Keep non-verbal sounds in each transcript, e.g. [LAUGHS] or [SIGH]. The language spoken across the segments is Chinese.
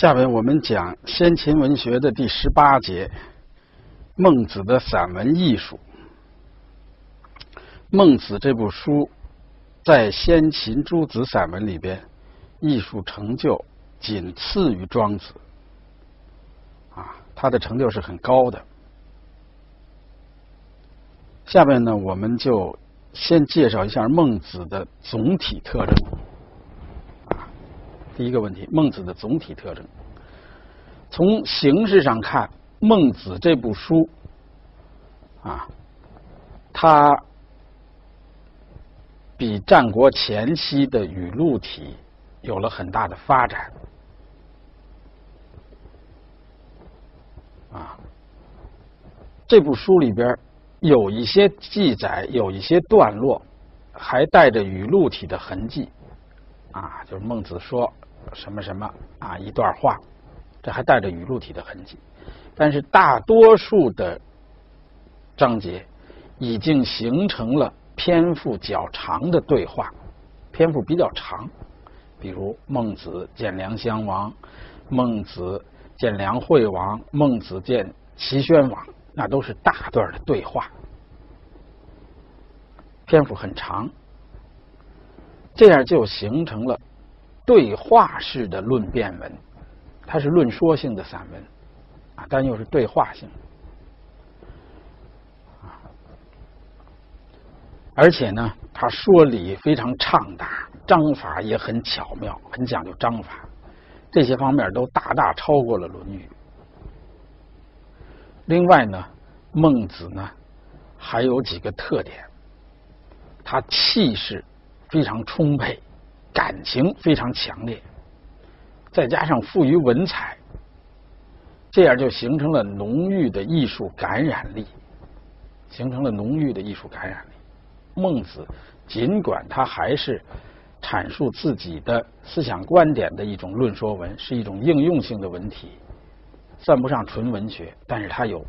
下面我们讲先秦文学的第十八节，孟子的散文艺术。孟子这部书在先秦诸子散文里边，艺术成就仅次于庄子，啊，他的成就是很高的。下面呢，我们就先介绍一下孟子的总体特征。第一个问题，孟子的总体特征。从形式上看，孟子这部书啊，它比战国前期的语录体有了很大的发展啊。这部书里边有一些记载，有一些段落还带着语录体的痕迹啊，就是孟子说。什么什么啊？一段话，这还带着语录体的痕迹，但是大多数的章节已经形成了篇幅较长的对话，篇幅比较长，比如孟子见梁襄王，孟子见梁惠王，孟子见齐宣王，那都是大段的对话，篇幅很长，这样就形成了。对话式的论辩文，它是论说性的散文，啊，但又是对话性，而且呢，他说理非常畅达，章法也很巧妙，很讲究章法，这些方面都大大超过了《论语》。另外呢，孟子呢还有几个特点，他气势非常充沛。感情非常强烈，再加上富于文采，这样就形成了浓郁的艺术感染力，形成了浓郁的艺术感染力。孟子尽管他还是阐述自己的思想观点的一种论说文，是一种应用性的文体，算不上纯文学，但是他有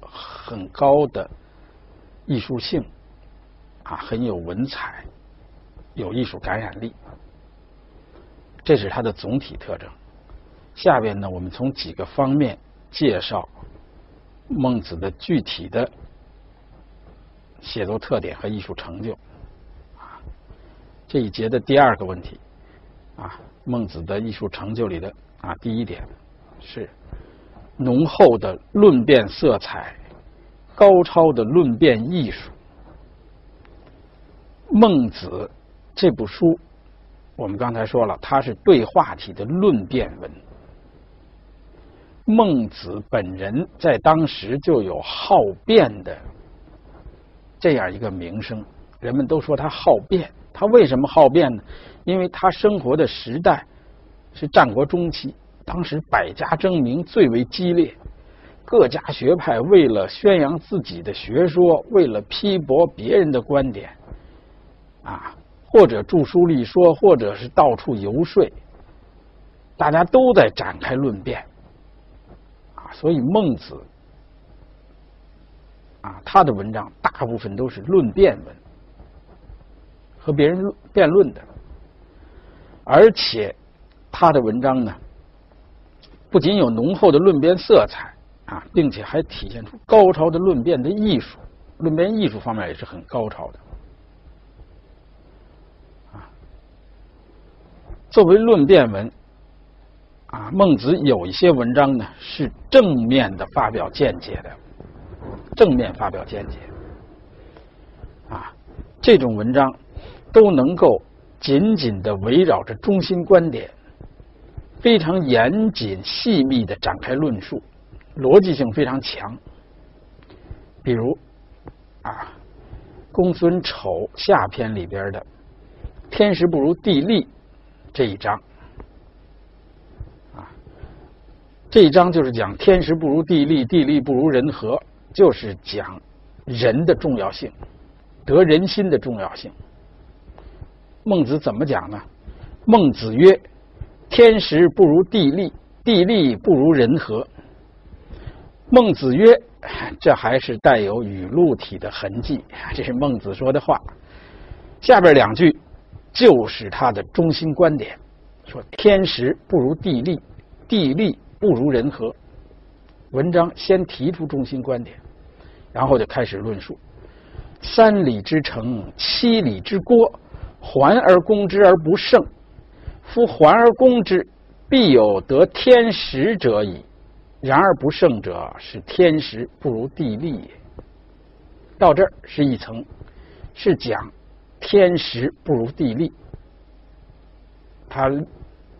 很高的艺术性，啊，很有文采。有艺术感染力，这是它的总体特征。下边呢，我们从几个方面介绍孟子的具体的写作特点和艺术成就。啊，这一节的第二个问题，啊，孟子的艺术成就里的啊第一点是浓厚的论辩色彩，高超的论辩艺术。孟子。这部书，我们刚才说了，它是对话体的论辩文。孟子本人在当时就有好辩的这样一个名声，人们都说他好辩。他为什么好辩呢？因为他生活的时代是战国中期，当时百家争鸣最为激烈，各家学派为了宣扬自己的学说，为了批驳别人的观点，啊。或者著书立说，或者是到处游说，大家都在展开论辩啊。所以孟子啊，他的文章大部分都是论辩文，和别人辩论的。而且他的文章呢，不仅有浓厚的论辩色彩啊，并且还体现出高超的论辩的艺术，论辩艺术方面也是很高超的。作为论辩文，啊，孟子有一些文章呢是正面的发表见解的，正面发表见解，啊，这种文章都能够紧紧的围绕着中心观点，非常严谨细密的展开论述，逻辑性非常强。比如，啊，公孙丑下篇里边的“天时不如地利”。这一章，啊，这一章就是讲天时不如地利，地利不如人和，就是讲人的重要性，得人心的重要性。孟子怎么讲呢？孟子曰：“天时不如地利，地利不如人和。”孟子曰：“ [LAUGHS] 这还是带有语录体的痕迹，[LAUGHS] 这是孟子说的话。”下边两句。就是他的中心观点，说天时不如地利，地利不如人和。文章先提出中心观点，然后就开始论述：三里之城，七里之郭，环而攻之而不胜。夫环而攻之，必有得天时者矣。然而不胜者，是天时不如地利也。到这儿是一层，是讲天时不如地利。他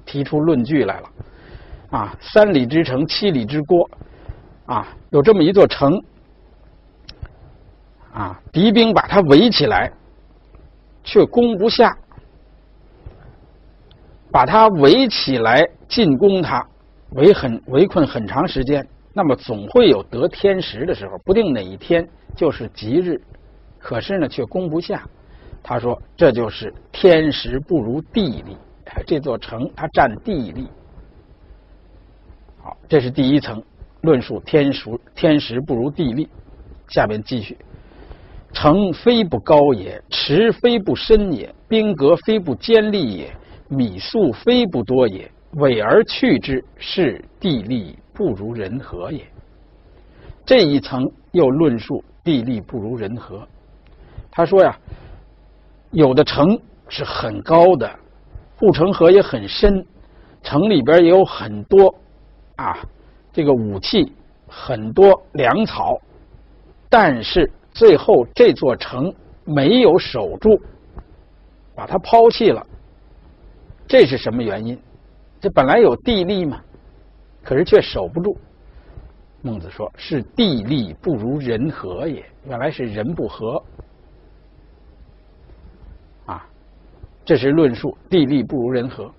提出论据来了，啊，三里之城，七里之郭，啊，有这么一座城，啊，敌兵把它围起来，却攻不下。把它围起来进攻它，围很围困很长时间，那么总会有得天时的时候，不定哪一天就是吉日，可是呢却攻不下。他说这就是天时不如地利，这座城它占地利。好，这是第一层论述天时天时不如地利。下边继续，城非不高也，池非不深也，兵革非不坚利也。米粟非不多也，委而去之，是地利不如人和也。这一层又论述地利不如人和。他说呀，有的城是很高的，护城河也很深，城里边也有很多啊这个武器，很多粮草，但是最后这座城没有守住，把它抛弃了。这是什么原因？这本来有地利嘛，可是却守不住。孟子说：“是地利不如人和也。”原来是人不和啊！这是论述地利不如人和。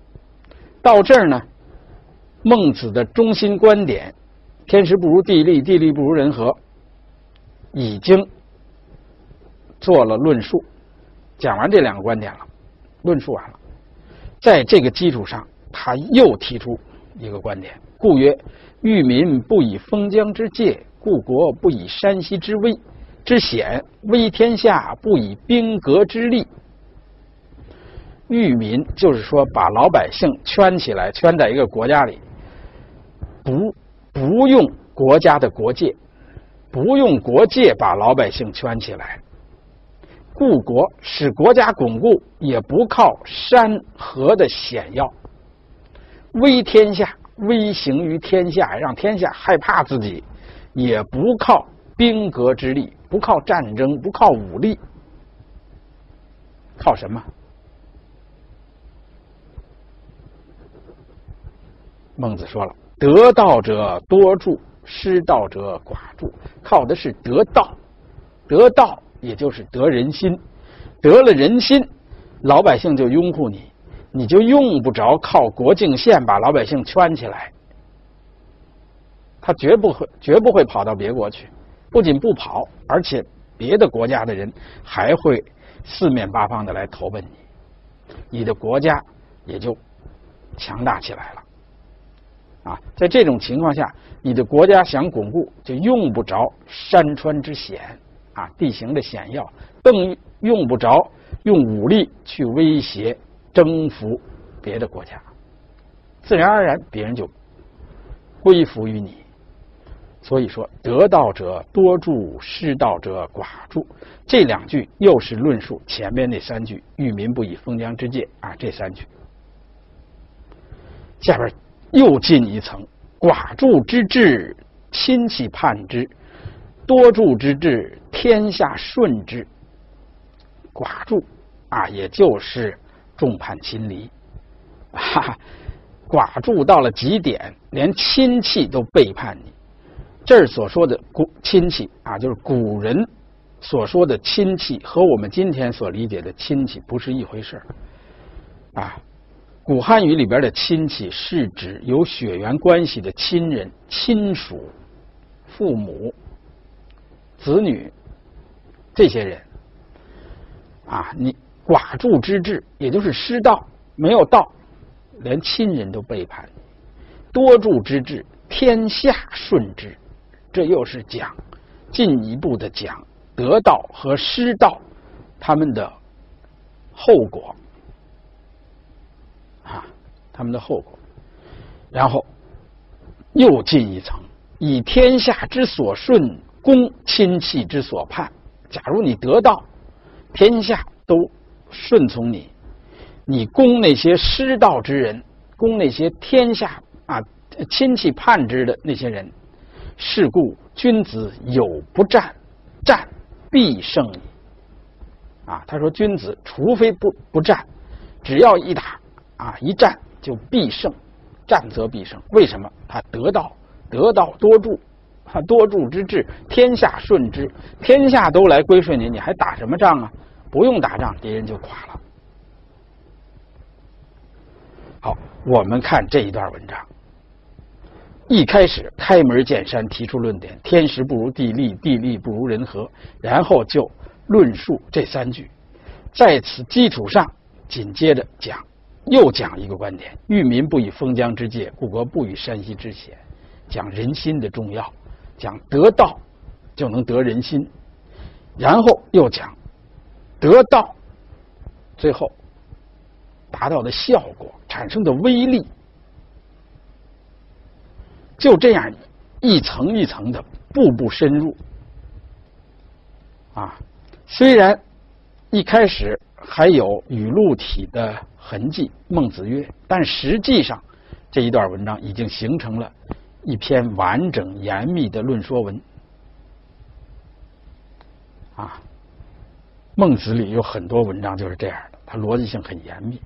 到这儿呢，孟子的中心观点“天时不如地利，地利不如人和”已经做了论述，讲完这两个观点了，论述完了。在这个基础上，他又提出一个观点，故曰：欲民不以封疆之戒，故国不以山西之危之险，威天下不以兵革之利。域民就是说把老百姓圈起来，圈在一个国家里，不不用国家的国界，不用国界把老百姓圈起来。固国使国家巩固，也不靠山河的险要；威天下，威行于天下，让天下害怕自己，也不靠兵革之力，不靠战争，不靠武力，靠什么？孟子说了：“得道者多助，失道者寡助。”靠的是得道，得道。也就是得人心，得了人心，老百姓就拥护你，你就用不着靠国境线把老百姓圈起来，他绝不会绝不会跑到别国去，不仅不跑，而且别的国家的人还会四面八方的来投奔你，你的国家也就强大起来了。啊，在这种情况下，你的国家想巩固，就用不着山川之险。啊，地形的险要，更用不着用武力去威胁、征服别的国家，自然而然别人就归服于你。所以说，得道者多助，失道者寡助。这两句又是论述前面那三句“欲民不以封疆之戒”啊，这三句。下边又进一层，寡助之至，亲戚叛之。多助之至，天下顺之；寡助啊，也就是众叛亲离。哈，[LAUGHS] 寡助到了极点，连亲戚都背叛你。这儿所说的古亲戚啊，就是古人所说的亲戚，和我们今天所理解的亲戚不是一回事儿啊，古汉语里边的亲戚是指有血缘关系的亲人、亲属、父母。子女，这些人啊，你寡助之至，也就是失道，没有道，连亲人都背叛；多助之至，天下顺之。这又是讲进一步的讲得道和失道他们的后果，他们的后果。然后又进一层，以天下之所顺，攻亲戚之所叛。假如你得到天下都顺从你，你攻那些失道之人，攻那些天下啊亲戚叛之的那些人，是故君子有不战，战必胜矣。啊，他说君子除非不不战，只要一打啊一战就必胜，战则必胜。为什么？他得道，得道多助。他 [LAUGHS] 多助之至，天下顺之，天下都来归顺你，你还打什么仗啊？不用打仗，敌人就垮了。好，我们看这一段文章。一开始开门见山提出论点：天时不如地利，地利不如人和。然后就论述这三句，在此基础上，紧接着讲，又讲一个观点：欲民不以封疆之戒，故国不与山西之险。讲人心的重要。讲得道就能得人心，然后又讲得道最后达到的效果产生的威力，就这样一层一层的步步深入啊。虽然一开始还有语录体的痕迹，孟子曰，但实际上这一段文章已经形成了。一篇完整严密的论说文啊，孟子里有很多文章就是这样的，它逻辑性很严密。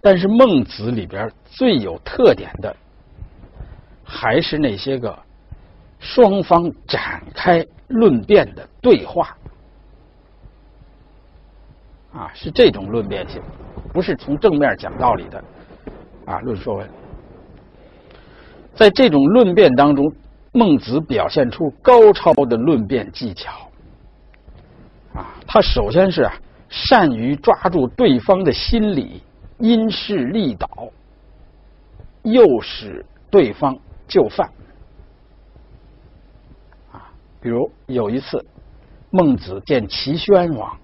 但是孟子里边最有特点的，还是那些个双方展开论辩的对话啊，是这种论辩性，不是从正面讲道理的啊论说文。在这种论辩当中，孟子表现出高超的论辩技巧。啊，他首先是啊善于抓住对方的心理，因势利导，诱使对方就范。啊，比如有一次，孟子见齐宣王，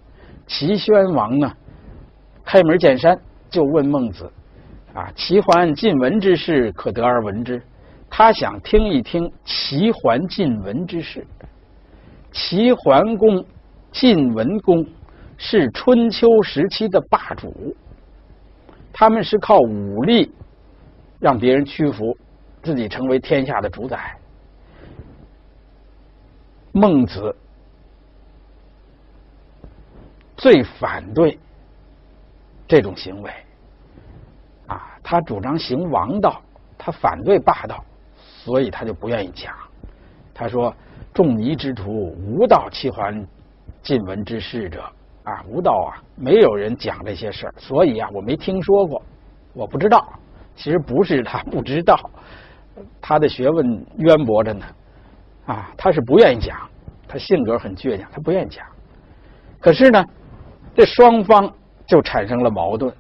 齐宣王呢开门见山就问孟子：“啊，齐桓晋文之事，可得而闻之？”他想听一听齐桓晋文之事。齐桓公、晋文公是春秋时期的霸主，他们是靠武力让别人屈服，自己成为天下的主宰。孟子最反对这种行为，啊，他主张行王道，他反对霸道。所以他就不愿意讲。他说：“仲尼之徒无道齐桓晋文之事者啊，无道啊，没有人讲这些事儿，所以啊，我没听说过，我不知道。其实不是他不知道，他的学问渊博着呢，啊，他是不愿意讲，他性格很倔强，他不愿意讲。可是呢，这双方就产生了矛盾。”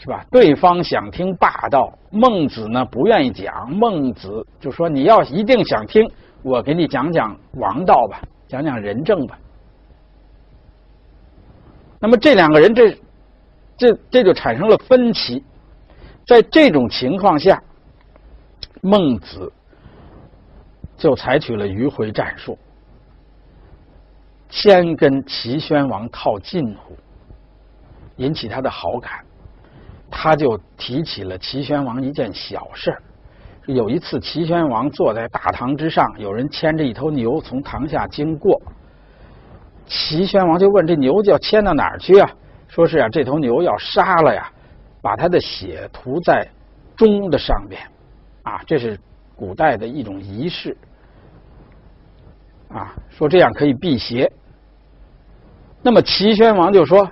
是吧？对方想听霸道，孟子呢不愿意讲。孟子就说：“你要一定想听，我给你讲讲王道吧，讲讲仁政吧。”那么这两个人，这这这就产生了分歧。在这种情况下，孟子就采取了迂回战术，先跟齐宣王套近乎，引起他的好感。他就提起了齐宣王一件小事。有一次，齐宣王坐在大堂之上，有人牵着一头牛从堂下经过。齐宣王就问：“这牛要牵到哪儿去啊？”说是啊，这头牛要杀了呀，把他的血涂在钟的上边，啊，这是古代的一种仪式，啊，说这样可以辟邪。那么齐宣王就说：“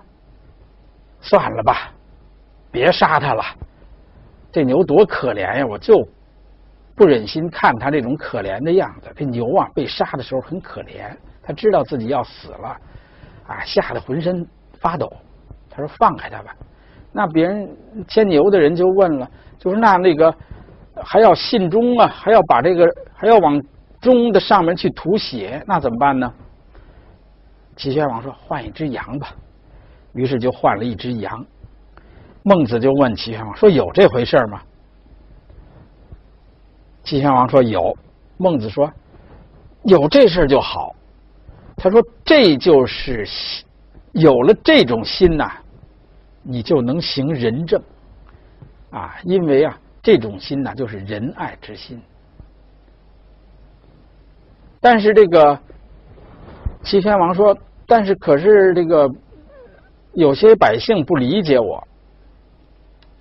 算了吧。”别杀他了，这牛多可怜呀！我就不忍心看他这种可怜的样子。这牛啊，被杀的时候很可怜，他知道自己要死了，啊，吓得浑身发抖。他说：“放开他吧。”那别人牵牛的人就问了，就是那那个还要信钟啊，还要把这个还要往钟的上面去涂血，那怎么办呢？齐宣王说：“换一只羊吧。”于是就换了一只羊。孟子就问齐宣王说：“有这回事吗？”齐宣王说有，孟子说有这事就好。他说这就是有了这种心呐，你就能行仁政啊，因为啊这种心呐就是仁爱之心。但是这个齐宣王说，但是可是这个有些百姓不理解我。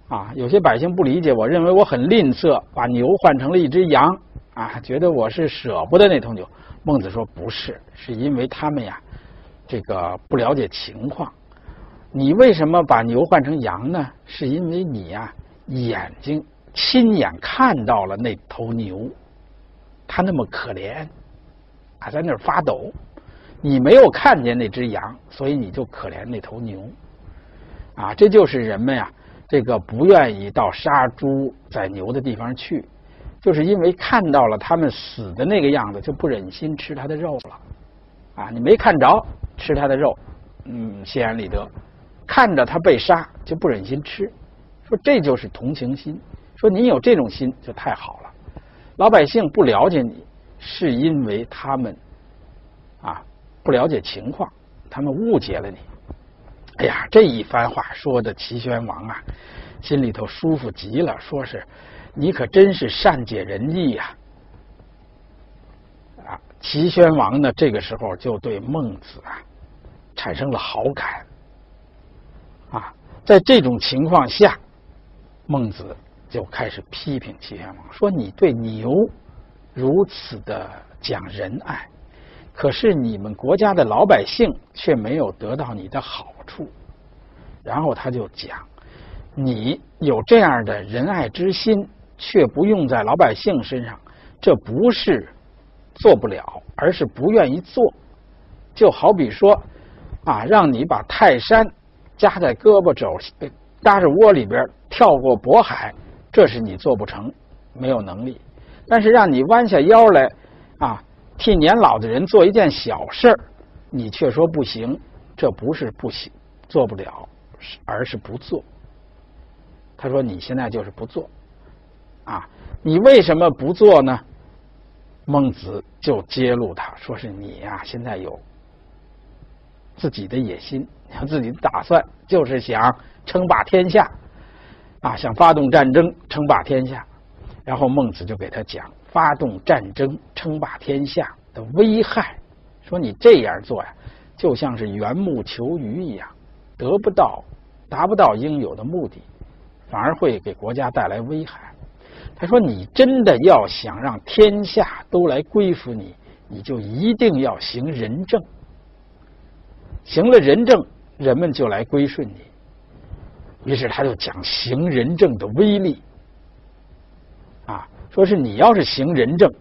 啊，有些百姓不理解，我认为我很吝啬，把牛换成了一只羊，啊，觉得我是舍不得那头牛。孟子说不是，是因为他们呀，这个不了解情况。你为什么把牛换成羊呢？是因为你呀，眼睛亲眼看到了那头牛，它那么可怜，啊，在那儿发抖。你没有看见那只羊，所以你就可怜那头牛。啊，这就是人们呀。这个不愿意到杀猪宰牛的地方去，就是因为看到了他们死的那个样子，就不忍心吃他的肉了。啊，你没看着吃他的肉，嗯，心安理得；看着他被杀，就不忍心吃。说这就是同情心。说你有这种心就太好了。老百姓不了解你，是因为他们啊不了解情况，他们误解了你。哎呀，这一番话说的齐宣王啊，心里头舒服极了。说是你可真是善解人意呀！啊，齐宣王呢，这个时候就对孟子啊产生了好感。啊，在这种情况下，孟子就开始批评齐宣王，说你对牛如此的讲仁爱。可是你们国家的老百姓却没有得到你的好处，然后他就讲：你有这样的仁爱之心，却不用在老百姓身上，这不是做不了，而是不愿意做。就好比说，啊，让你把泰山夹在胳膊肘、搭着窝里边跳过渤海，这是你做不成，没有能力。但是让你弯下腰来，啊。替年老的人做一件小事儿，你却说不行，这不是不行，做不了，而是不做。他说：“你现在就是不做，啊，你为什么不做呢？”孟子就揭露他说：“是你呀，现在有自己的野心，有自己的打算，就是想称霸天下，啊，想发动战争称霸天下。”然后孟子就给他讲。发动战争称霸天下的危害，说你这样做呀，就像是缘木求鱼一样，得不到、达不到应有的目的，反而会给国家带来危害。他说：“你真的要想让天下都来归服你，你就一定要行仁政。行了仁政，人们就来归顺你。”于是他就讲行仁政的威力。说是你要是行仁政，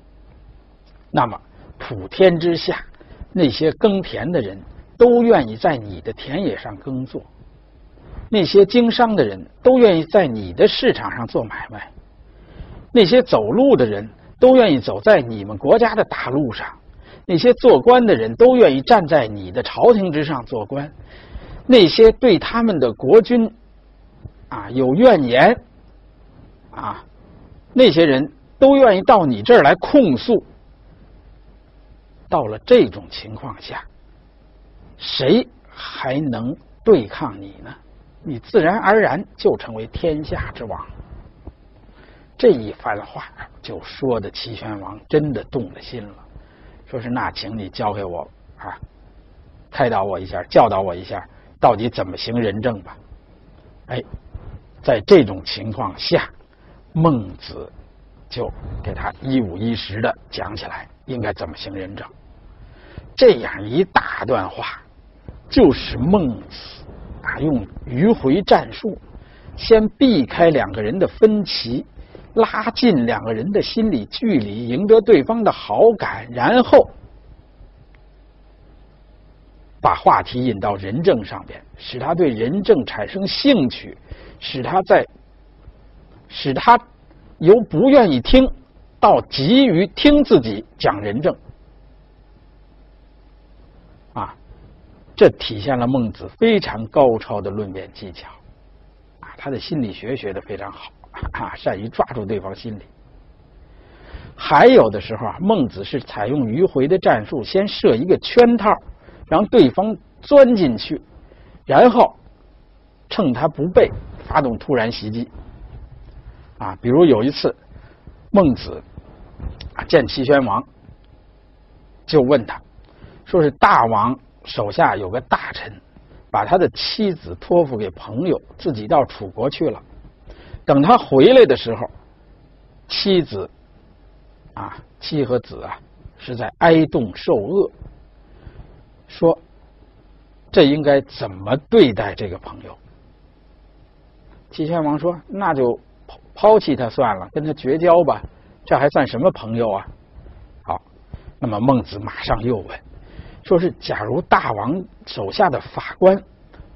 那么普天之下那些耕田的人都愿意在你的田野上耕作，那些经商的人都愿意在你的市场上做买卖，那些走路的人都愿意走在你们国家的大路上，那些做官的人都愿意站在你的朝廷之上做官，那些对他们的国君啊有怨言啊那些人。都愿意到你这儿来控诉。到了这种情况下，谁还能对抗你呢？你自然而然就成为天下之王。这一番话就说的齐宣王真的动了心了，说是那，请你教给我啊，开导我一下，教导我一下，到底怎么行仁政吧。哎，在这种情况下，孟子。就给他一五一十的讲起来，应该怎么行仁政。这样一大段话，就是孟子啊用迂回战术，先避开两个人的分歧，拉近两个人的心理距离，赢得对方的好感，然后把话题引到仁政上边，使他对仁政产生兴趣，使他在使他。由不愿意听，到急于听自己讲仁政，啊，这体现了孟子非常高超的论辩技巧，啊，他的心理学学的非常好，啊，善于抓住对方心理。还有的时候啊，孟子是采用迂回的战术，先设一个圈套，让对方钻进去，然后趁他不备发动突然袭击。啊，比如有一次，孟子啊见齐宣王，就问他，说是大王手下有个大臣，把他的妻子托付给朋友，自己到楚国去了。等他回来的时候，妻子啊，妻和子啊，是在哀恸受饿。说这应该怎么对待这个朋友？齐宣王说：“那就。”抛弃他算了，跟他绝交吧，这还算什么朋友啊？好，那么孟子马上又问，说是假如大王手下的法官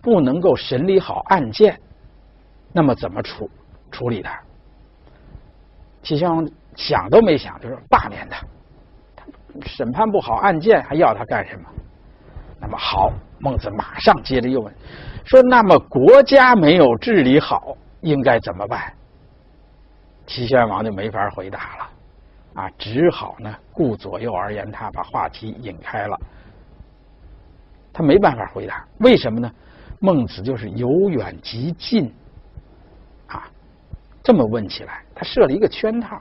不能够审理好案件，那么怎么处处理他？齐宣王想都没想就说罢免他，审判不好案件还要他干什么？那么好，孟子马上接着又问，说那么国家没有治理好，应该怎么办？齐宣王就没法回答了，啊，只好呢顾左右而言他，把话题引开了。他没办法回答，为什么呢？孟子就是由远及近，啊，这么问起来，他设了一个圈套，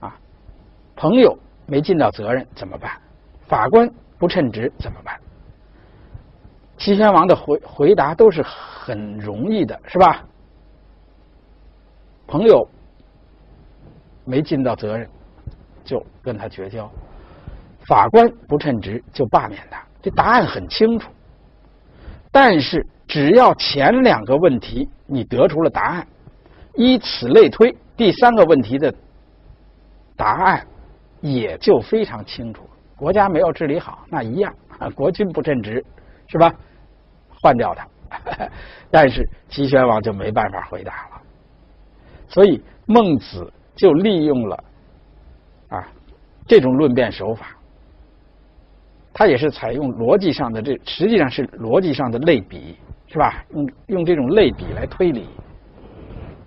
啊，朋友没尽到责任怎么办？法官不称职怎么办？齐宣王的回回答都是很容易的，是吧？朋友。没尽到责任，就跟他绝交；法官不称职，就罢免他。这答案很清楚。但是，只要前两个问题你得出了答案，依此类推，第三个问题的答案也就非常清楚。国家没有治理好，那一样啊，[LAUGHS] 国君不称职，是吧？换掉他。[LAUGHS] 但是齐宣王就没办法回答了。所以孟子。就利用了啊这种论辩手法，他也是采用逻辑上的这实际上是逻辑上的类比，是吧？用用这种类比来推理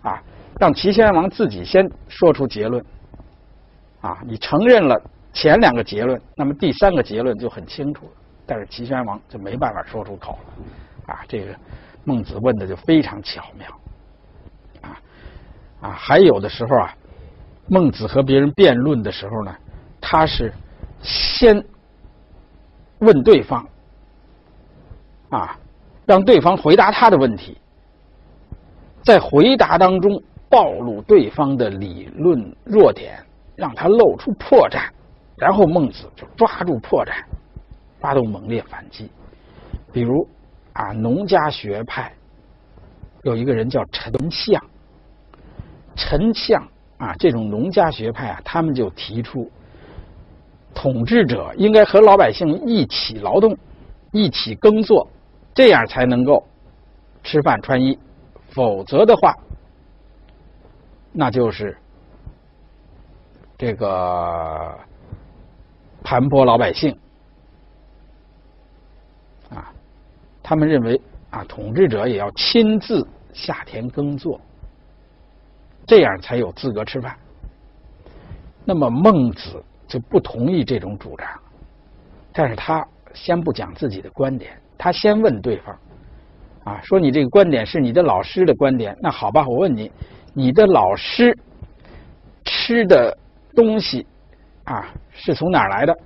啊，让齐宣王自己先说出结论啊。你承认了前两个结论，那么第三个结论就很清楚了。但是齐宣王就没办法说出口了啊。这个孟子问的就非常巧妙啊啊，还有的时候啊。孟子和别人辩论的时候呢，他是先问对方，啊，让对方回答他的问题，在回答当中暴露对方的理论弱点，让他露出破绽，然后孟子就抓住破绽，发动猛烈反击。比如啊，农家学派有一个人叫陈相，陈相。啊，这种农家学派啊，他们就提出，统治者应该和老百姓一起劳动，一起耕作，这样才能够吃饭穿衣，否则的话，那就是这个盘剥老百姓。啊，他们认为啊，统治者也要亲自下田耕作。这样才有资格吃饭。那么孟子就不同意这种主张，但是他先不讲自己的观点，他先问对方，啊，说你这个观点是你的老师的观点，那好吧，我问你，你的老师吃的东西啊是从哪儿来的？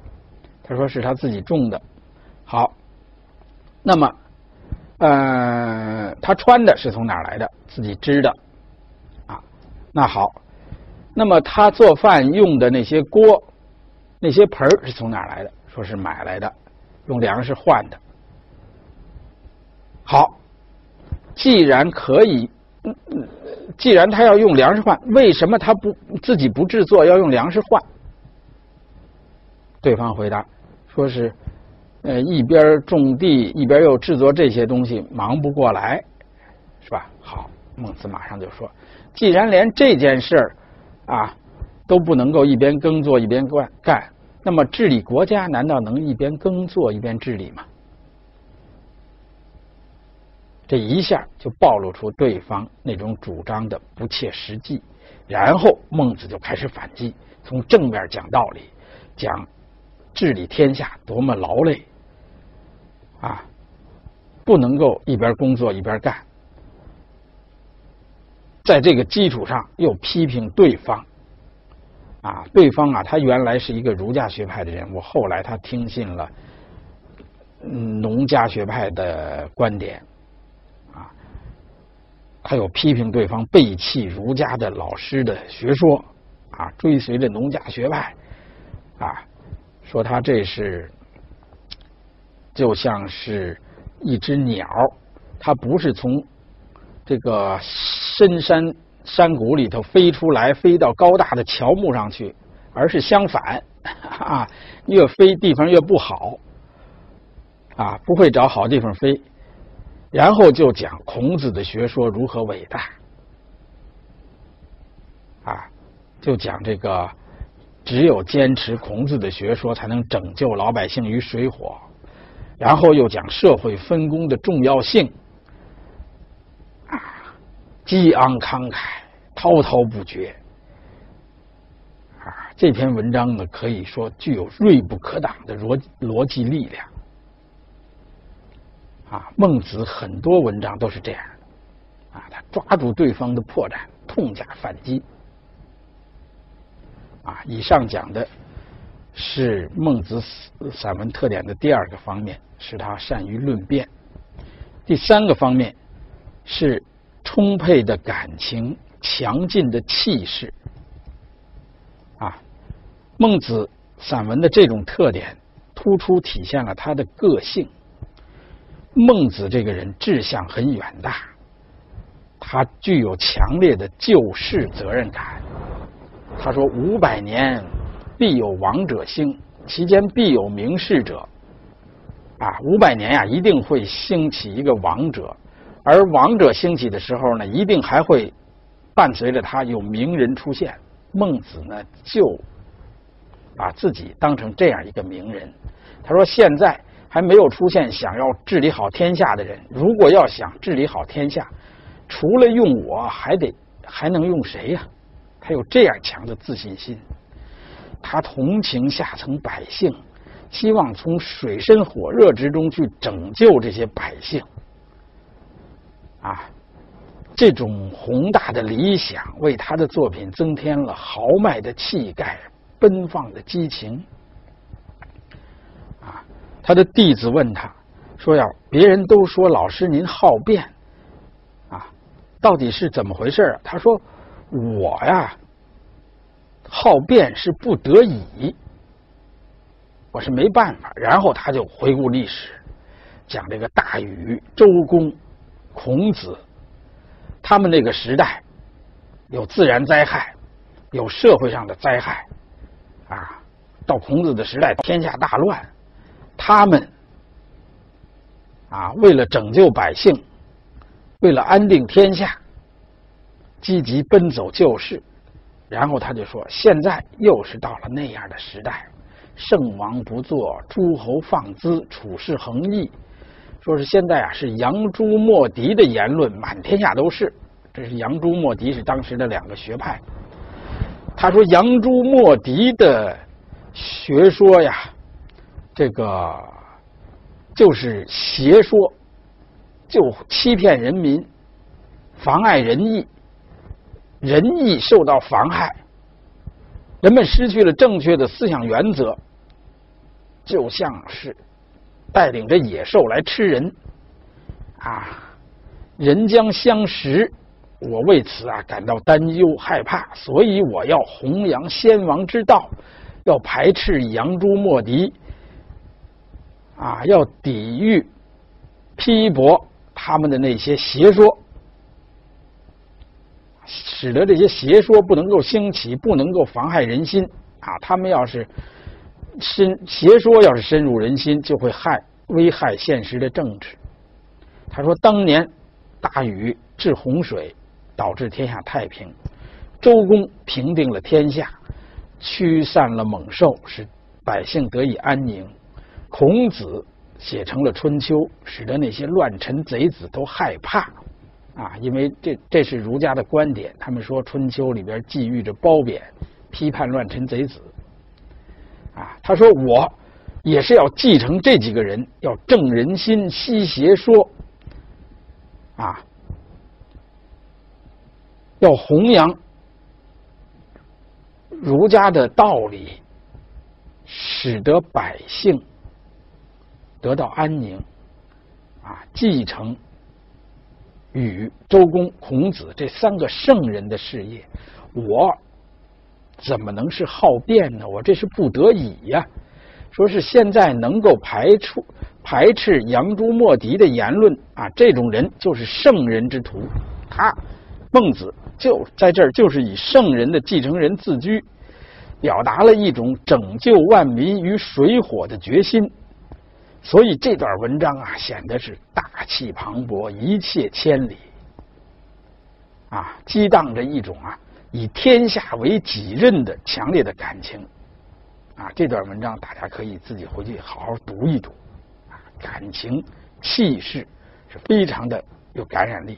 他说是他自己种的。好，那么，呃，他穿的是从哪儿来的？自己织的。那好，那么他做饭用的那些锅、那些盆是从哪来的？说是买来的，用粮食换的。好，既然可以，既然他要用粮食换，为什么他不自己不制作，要用粮食换？对方回答说是，呃，一边种地一边又制作这些东西，忙不过来，是吧？好，孟子马上就说。既然连这件事儿啊都不能够一边耕作一边干干，那么治理国家难道能一边耕作一边治理吗？这一下就暴露出对方那种主张的不切实际然后孟子就开始反击，从正面讲道理，讲治理天下多么劳累啊，不能够一边工作一边干。在这个基础上，又批评对方。啊，对方啊，他原来是一个儒家学派的人物，后来他听信了农家学派的观点，啊，他有批评对方背弃儒家的老师的学说，啊，追随着农家学派，啊，说他这是就像是一只鸟，它不是从这个深山。山谷里头飞出来，飞到高大的乔木上去，而是相反，啊，越飞地方越不好，啊，不会找好地方飞。然后就讲孔子的学说如何伟大，啊，就讲这个只有坚持孔子的学说，才能拯救老百姓于水火。然后又讲社会分工的重要性。激昂慷慨，滔滔不绝，啊！这篇文章呢，可以说具有锐不可挡的逻逻辑力量。啊，孟子很多文章都是这样的，啊，他抓住对方的破绽，痛加反击。啊，以上讲的是孟子散文特点的第二个方面，是他善于论辩；第三个方面是。充沛的感情，强劲的气势，啊，孟子散文的这种特点，突出体现了他的个性。孟子这个人志向很远大，他具有强烈的救世责任感。他说：“五百年必有王者兴，其间必有明士者。”啊，五百年呀，一定会兴起一个王者。而王者兴起的时候呢，一定还会伴随着他有名人出现。孟子呢，就把自己当成这样一个名人。他说：“现在还没有出现想要治理好天下的人。如果要想治理好天下，除了用我，还得还能用谁呀？”他有这样强的自信心。他同情下层百姓，希望从水深火热之中去拯救这些百姓。啊，这种宏大的理想为他的作品增添了豪迈的气概、奔放的激情。啊，他的弟子问他说：“要别人都说老师您好辩，啊，到底是怎么回事啊？”他说：“我呀，好辩是不得已，我是没办法。”然后他就回顾历史，讲这个大禹、周公。孔子，他们那个时代有自然灾害，有社会上的灾害，啊，到孔子的时代，天下大乱，他们啊，为了拯救百姓，为了安定天下，积极奔走救世。然后他就说：“现在又是到了那样的时代，圣王不作，诸侯放资，处事横溢。”说是现在啊，是杨朱莫迪的言论满天下都是。这是杨朱莫迪是当时的两个学派。他说杨朱莫迪的学说呀，这个就是邪说，就欺骗人民，妨碍仁义，仁义受到妨害，人们失去了正确的思想原则，就像是。带领着野兽来吃人，啊，人将相食，我为此啊感到担忧害怕，所以我要弘扬先王之道，要排斥杨朱莫迪，啊，要抵御批驳他们的那些邪说，使得这些邪说不能够兴起，不能够妨害人心，啊，他们要是。深邪说要是深入人心，就会害危害现实的政治。他说：“当年大禹治洪水，导致天下太平；周公平定了天下，驱散了猛兽，使百姓得以安宁；孔子写成了《春秋》，使得那些乱臣贼子都害怕。啊，因为这这是儒家的观点。他们说春秋里边寄寓着褒贬，批判乱臣贼子。啊，他说我也是要继承这几个人，要正人心，息邪说。啊，要弘扬儒家的道理，使得百姓得到安宁。啊，继承。与周公、孔子这三个圣人的事业，我怎么能是好辩呢？我这是不得已呀。说是现在能够排除排斥杨朱莫迪的言论啊，这种人就是圣人之徒。他孟子就在这儿，就是以圣人的继承人自居，表达了一种拯救万民于水火的决心。所以这段文章啊，显得是大气磅礴，一泻千里，啊，激荡着一种啊以天下为己任的强烈的感情，啊，这段文章大家可以自己回去好好读一读，啊，感情气势是非常的有感染力。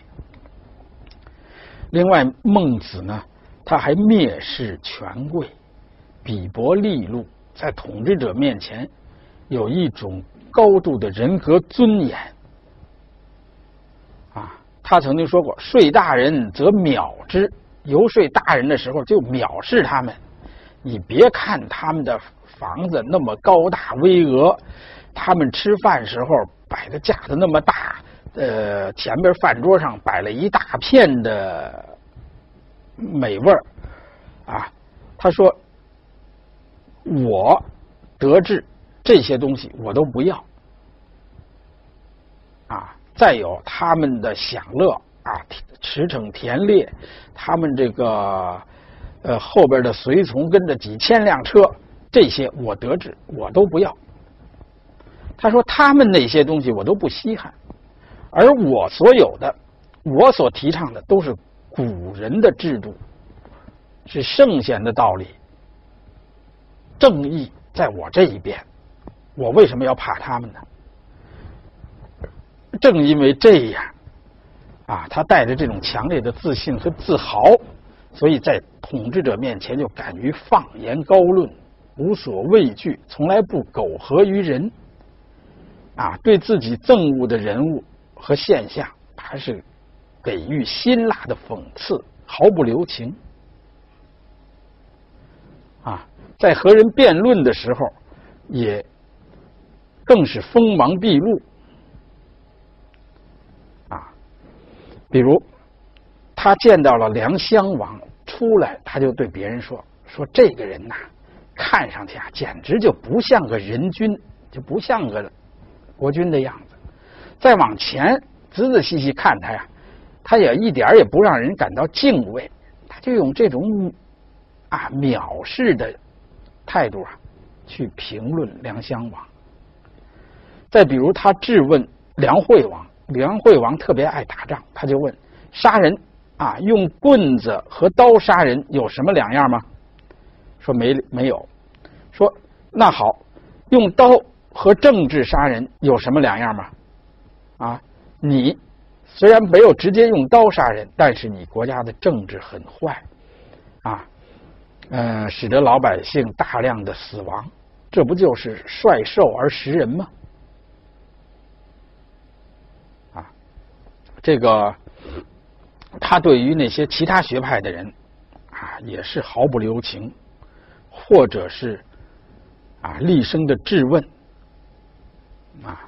另外，孟子呢，他还蔑视权贵，鄙薄利禄，在统治者面前有一种。高度的人格尊严啊！他曾经说过：“睡大人则藐之，游说大人的时候就藐视他们。你别看他们的房子那么高大巍峨，他们吃饭时候摆的架子那么大，呃，前边饭桌上摆了一大片的美味儿啊。”他说：“我得志。”这些东西我都不要，啊，再有他们的享乐啊，驰骋田猎，他们这个呃后边的随从跟着几千辆车，这些我得知我都不要。他说他们那些东西我都不稀罕，而我所有的，我所提倡的都是古人的制度，是圣贤的道理，正义在我这一边。我为什么要怕他们呢？正因为这样，啊，他带着这种强烈的自信和自豪，所以在统治者面前就敢于放言高论，无所畏惧，从来不苟合于人。啊，对自己憎恶的人物和现象，他是给予辛辣的讽刺，毫不留情。啊，在和人辩论的时候，也。更是锋芒毕露啊！比如，他见到了梁襄王出来，他就对别人说：“说这个人呐，看上去啊，简直就不像个人君，就不像个国君的样子。再往前仔仔细细看他呀，他也一点也不让人感到敬畏。他就用这种啊藐视的态度啊，去评论梁襄王。”再比如，他质问梁惠王，梁惠王特别爱打仗，他就问：杀人啊，用棍子和刀杀人有什么两样吗？说没没有。说那好，用刀和政治杀人有什么两样吗？啊，你虽然没有直接用刀杀人，但是你国家的政治很坏，啊，嗯，使得老百姓大量的死亡，这不就是率兽而食人吗？这个，他对于那些其他学派的人，啊，也是毫不留情，或者是啊厉声的质问，啊，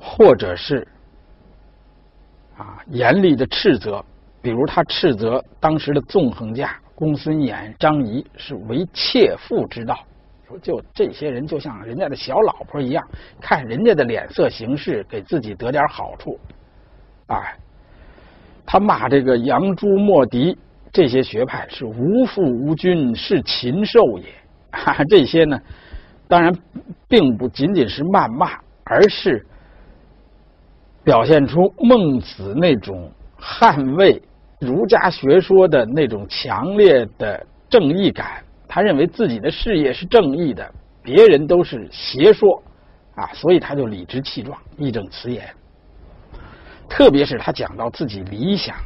或者是啊严厉的斥责。比如他斥责当时的纵横家公孙衍、张仪是为妾妇之道，说就这些人就像人家的小老婆一样，看人家的脸色行事，给自己得点好处，啊。他骂这个杨朱莫迪这些学派是无父无君，是禽兽也。哈，这些呢，当然并不仅仅是谩骂，而是表现出孟子那种捍卫儒家学说的那种强烈的正义感。他认为自己的事业是正义的，别人都是邪说啊，所以他就理直气壮，义正辞严。特别是他讲到自己理想、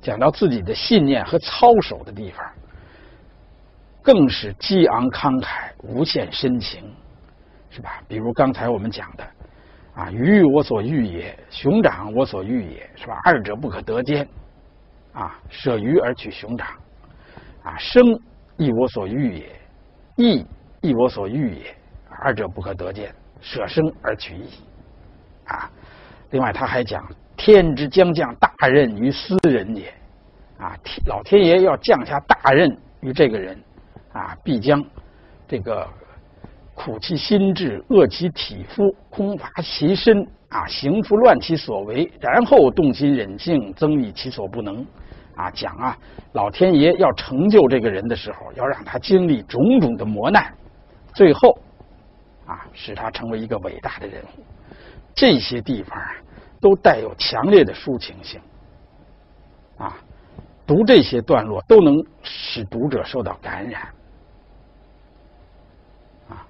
讲到自己的信念和操守的地方，更是激昂慷慨、无限深情，是吧？比如刚才我们讲的，啊，鱼我所欲也，熊掌我所欲也，是吧？二者不可得兼，啊，舍鱼而取熊掌，啊，生亦我所欲也，义亦我所欲也，二者不可得兼，舍生而取义，啊。另外，他还讲：“天之将降大任于斯人也，啊，天老天爷要降下大任于这个人，啊，必将这个苦其心志，饿其体肤，空乏其身，啊，行拂乱其所为，然后动心忍性，增益其所不能。”啊，讲啊，老天爷要成就这个人的时候，要让他经历种种的磨难，最后啊，使他成为一个伟大的人物。这些地方啊，都带有强烈的抒情性，啊，读这些段落都能使读者受到感染，啊，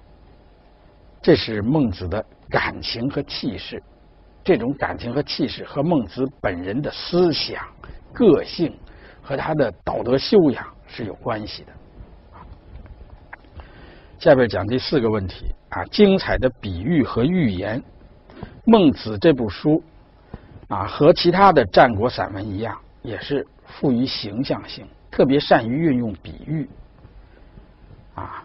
这是孟子的感情和气势，这种感情和气势和孟子本人的思想、个性和他的道德修养是有关系的。下边讲第四个问题啊，精彩的比喻和寓言。孟子这部书啊，和其他的战国散文一样，也是富于形象性，特别善于运用比喻。啊，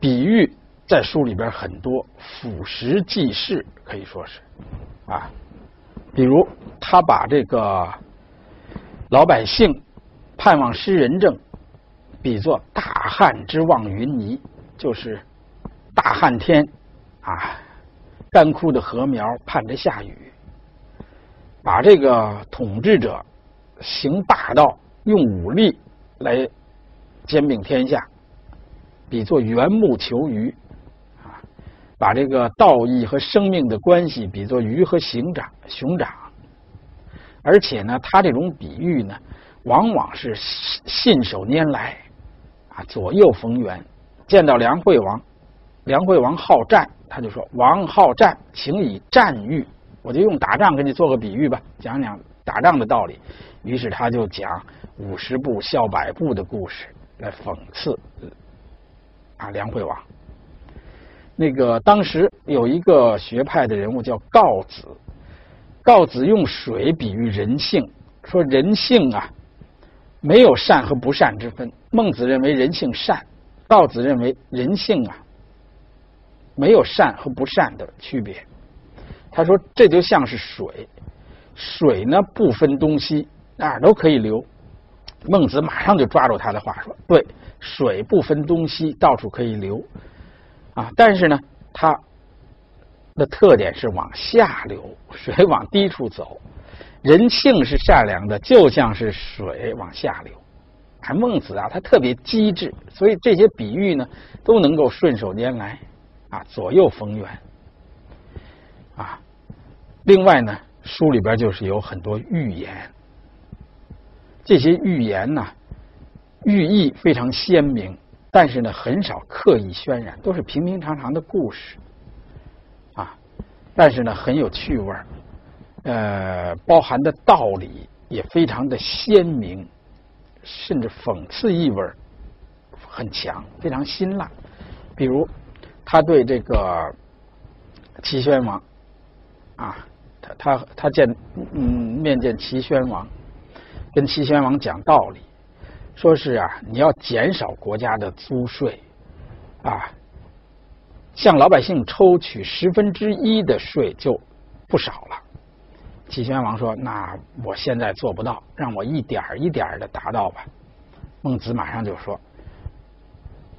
比喻在书里边很多，俯拾即是，可以说是啊。比如他把这个老百姓盼望施仁政，比作大旱之望云霓，就是大旱天啊。干枯的禾苗盼着下雨，把这个统治者行霸道、用武力来兼并天下，比作缘木求鱼啊；把这个道义和生命的关系比作鱼和熊掌，熊掌。而且呢，他这种比喻呢，往往是信手拈来啊，左右逢源。见到梁惠王，梁惠王好战。他就说：“王好战，请以战喻。”我就用打仗给你做个比喻吧，讲讲打仗的道理。于是他就讲五十步笑百步的故事来讽刺啊梁惠王。那个当时有一个学派的人物叫告子，告子用水比喻人性，说人性啊没有善和不善之分。孟子认为人性善，告子认为人性啊。没有善和不善的区别。他说：“这就像是水，水呢不分东西，哪儿都可以流。”孟子马上就抓住他的话说：“对，水不分东西，到处可以流啊。但是呢，它的特点是往下流，水往低处走。人性是善良的，就像是水往下流。啊，孟子啊，他特别机智，所以这些比喻呢都能够顺手拈来。”啊，左右逢源，啊，另外呢，书里边就是有很多寓言，这些寓言呢，寓意非常鲜明，但是呢，很少刻意渲染，都是平平常常的故事，啊，但是呢，很有趣味，呃，包含的道理也非常的鲜明，甚至讽刺意味很强，非常辛辣，比如。他对这个齐宣王啊，他他他见嗯面见齐宣王，跟齐宣王讲道理，说是啊，你要减少国家的租税啊，向老百姓抽取十分之一的税就不少了。齐宣王说：“那我现在做不到，让我一点一点的达到吧。”孟子马上就说：“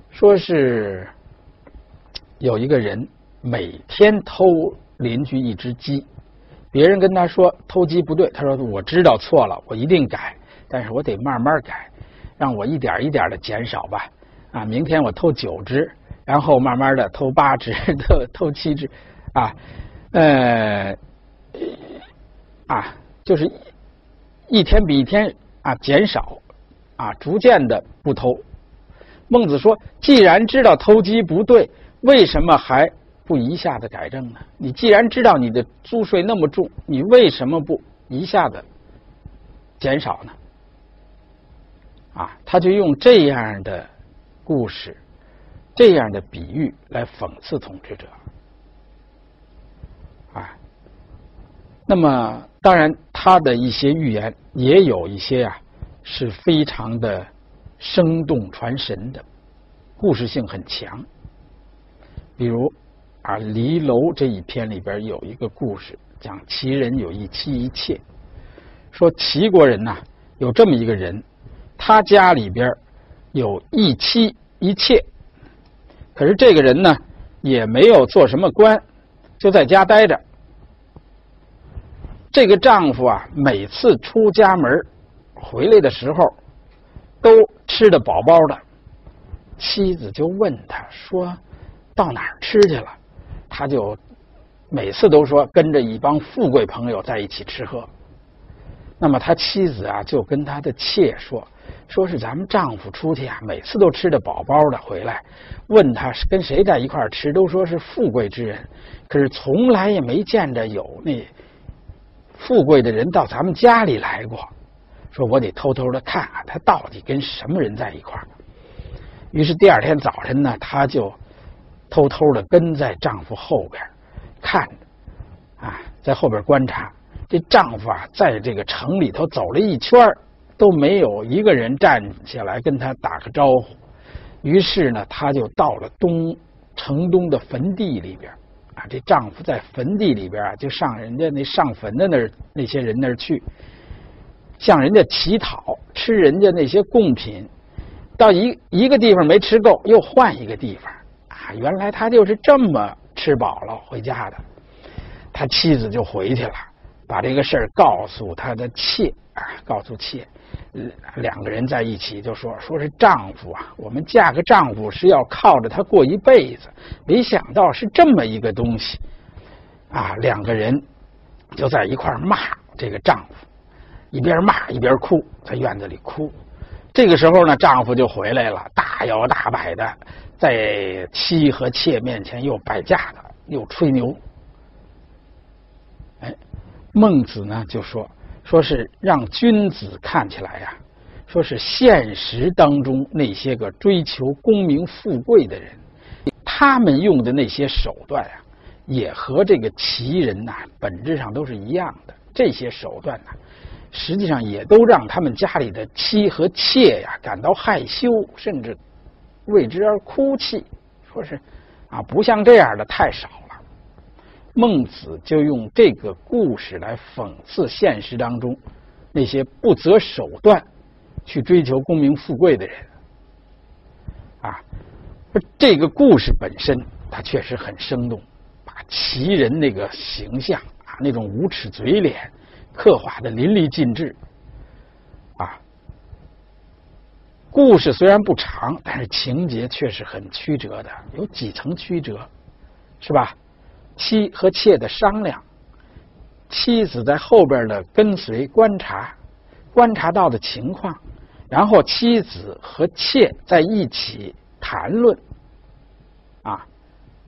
说是。”有一个人每天偷邻居一只鸡，别人跟他说偷鸡不对，他说我知道错了，我一定改，但是我得慢慢改，让我一点一点的减少吧。啊，明天我偷九只，然后慢慢的偷八只，[LAUGHS] 偷偷七只，啊，呃，啊，就是一天比一天啊减少，啊，逐渐的不偷。孟子说，既然知道偷鸡不对。为什么还不一下子改正呢？你既然知道你的租税那么重，你为什么不一下子减少呢？啊，他就用这样的故事、这样的比喻来讽刺统治者。啊，那么当然，他的一些预言也有一些啊，是非常的生动传神的，故事性很强。比如啊，《离楼》这一篇里边有一个故事，讲齐人有一妻一妾，说齐国人呐有这么一个人，他家里边有一妻一妾，可是这个人呢也没有做什么官。就在家待着。这个丈夫啊，每次出家门回来的时候，都吃的饱饱的。妻子就问他说：“到哪儿吃去了？”他就每次都说跟着一帮富贵朋友在一起吃喝。那么他妻子啊，就跟他的妾说。说是咱们丈夫出去啊，每次都吃的饱饱的回来，问他是跟谁在一块吃，都说是富贵之人，可是从来也没见着有那富贵的人到咱们家里来过。说我得偷偷的看看他到底跟什么人在一块儿。于是第二天早晨呢，他就偷偷的跟在丈夫后边看着，啊，在后边观察。这丈夫啊，在这个城里头走了一圈都没有一个人站起来跟他打个招呼，于是呢，他就到了东城东的坟地里边啊。这丈夫在坟地里边啊，就上人家那上坟的那儿那些人那儿去，向人家乞讨，吃人家那些贡品。到一一个地方没吃够，又换一个地方。原来他就是这么吃饱了回家的。他妻子就回去了，把这个事儿告诉他的妾啊，告诉妾。两个人在一起就说，说是丈夫啊，我们嫁个丈夫是要靠着他过一辈子，没想到是这么一个东西，啊，两个人就在一块骂这个丈夫，一边骂一边哭，在院子里哭。这个时候呢，丈夫就回来了，大摇大摆的在妻和妾面前又摆架子，又吹牛。哎，孟子呢就说。说是让君子看起来呀，说是现实当中那些个追求功名富贵的人，他们用的那些手段呀，也和这个奇人呐本质上都是一样的。这些手段呢，实际上也都让他们家里的妻和妾呀感到害羞，甚至为之而哭泣。说是啊，不像这样的太少了。孟子就用这个故事来讽刺现实当中那些不择手段去追求功名富贵的人啊。这个故事本身它确实很生动，把齐人那个形象啊，那种无耻嘴脸刻画的淋漓尽致啊。故事虽然不长，但是情节却是很曲折的，有几层曲折，是吧？妻和妾的商量，妻子在后边的跟随观察，观察到的情况，然后妻子和妾在一起谈论，啊，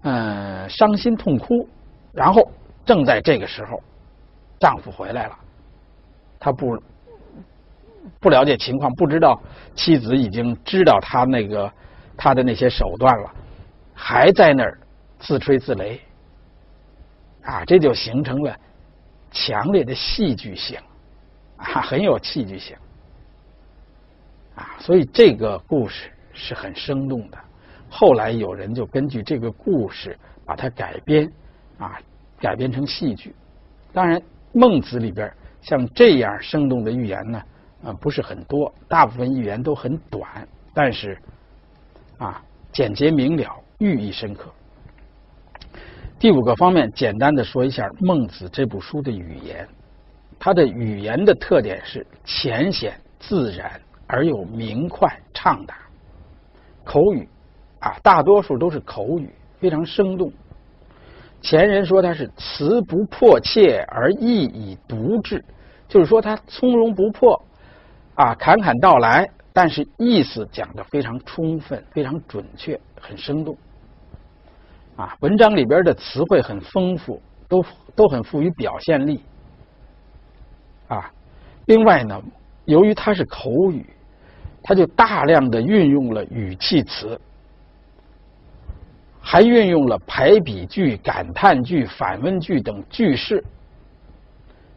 嗯，伤心痛哭，然后正在这个时候，丈夫回来了，他不不了解情况，不知道妻子已经知道他那个他的那些手段了，还在那儿自吹自擂。啊，这就形成了强烈的戏剧性，啊，很有戏剧性，啊，所以这个故事是很生动的。后来有人就根据这个故事把它改编，啊，改编成戏剧。当然，《孟子》里边像这样生动的寓言呢，啊，不是很多，大部分寓言都很短，但是啊，简洁明了，寓意深刻。第五个方面，简单的说一下《孟子》这部书的语言。它的语言的特点是浅显自然而又明快畅达，口语啊，大多数都是口语，非常生动。前人说它是词不迫切而意以独至，就是说它从容不迫啊，侃侃道来，但是意思讲的非常充分、非常准确、很生动。啊，文章里边的词汇很丰富，都都很富于表现力。啊，另外呢，由于它是口语，它就大量的运用了语气词，还运用了排比句、感叹句、反问句等句式。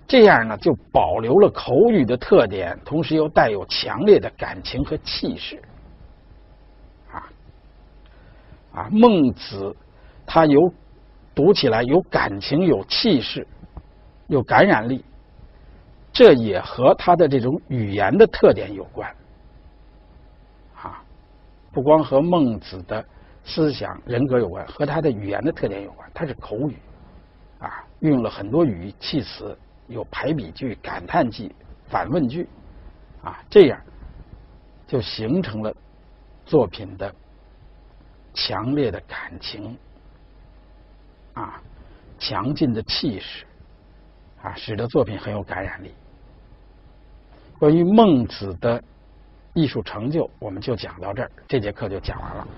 这样呢，就保留了口语的特点，同时又带有强烈的感情和气势。啊，啊，孟子他有读起来有感情、有气势、有感染力，这也和他的这种语言的特点有关。啊，不光和孟子的思想人格有关，和他的语言的特点有关。他是口语，啊，运用了很多语气词。有排比句、感叹句、反问句，啊，这样就形成了作品的强烈的感情，啊，强劲的气势，啊，使得作品很有感染力。关于孟子的艺术成就，我们就讲到这儿，这节课就讲完了。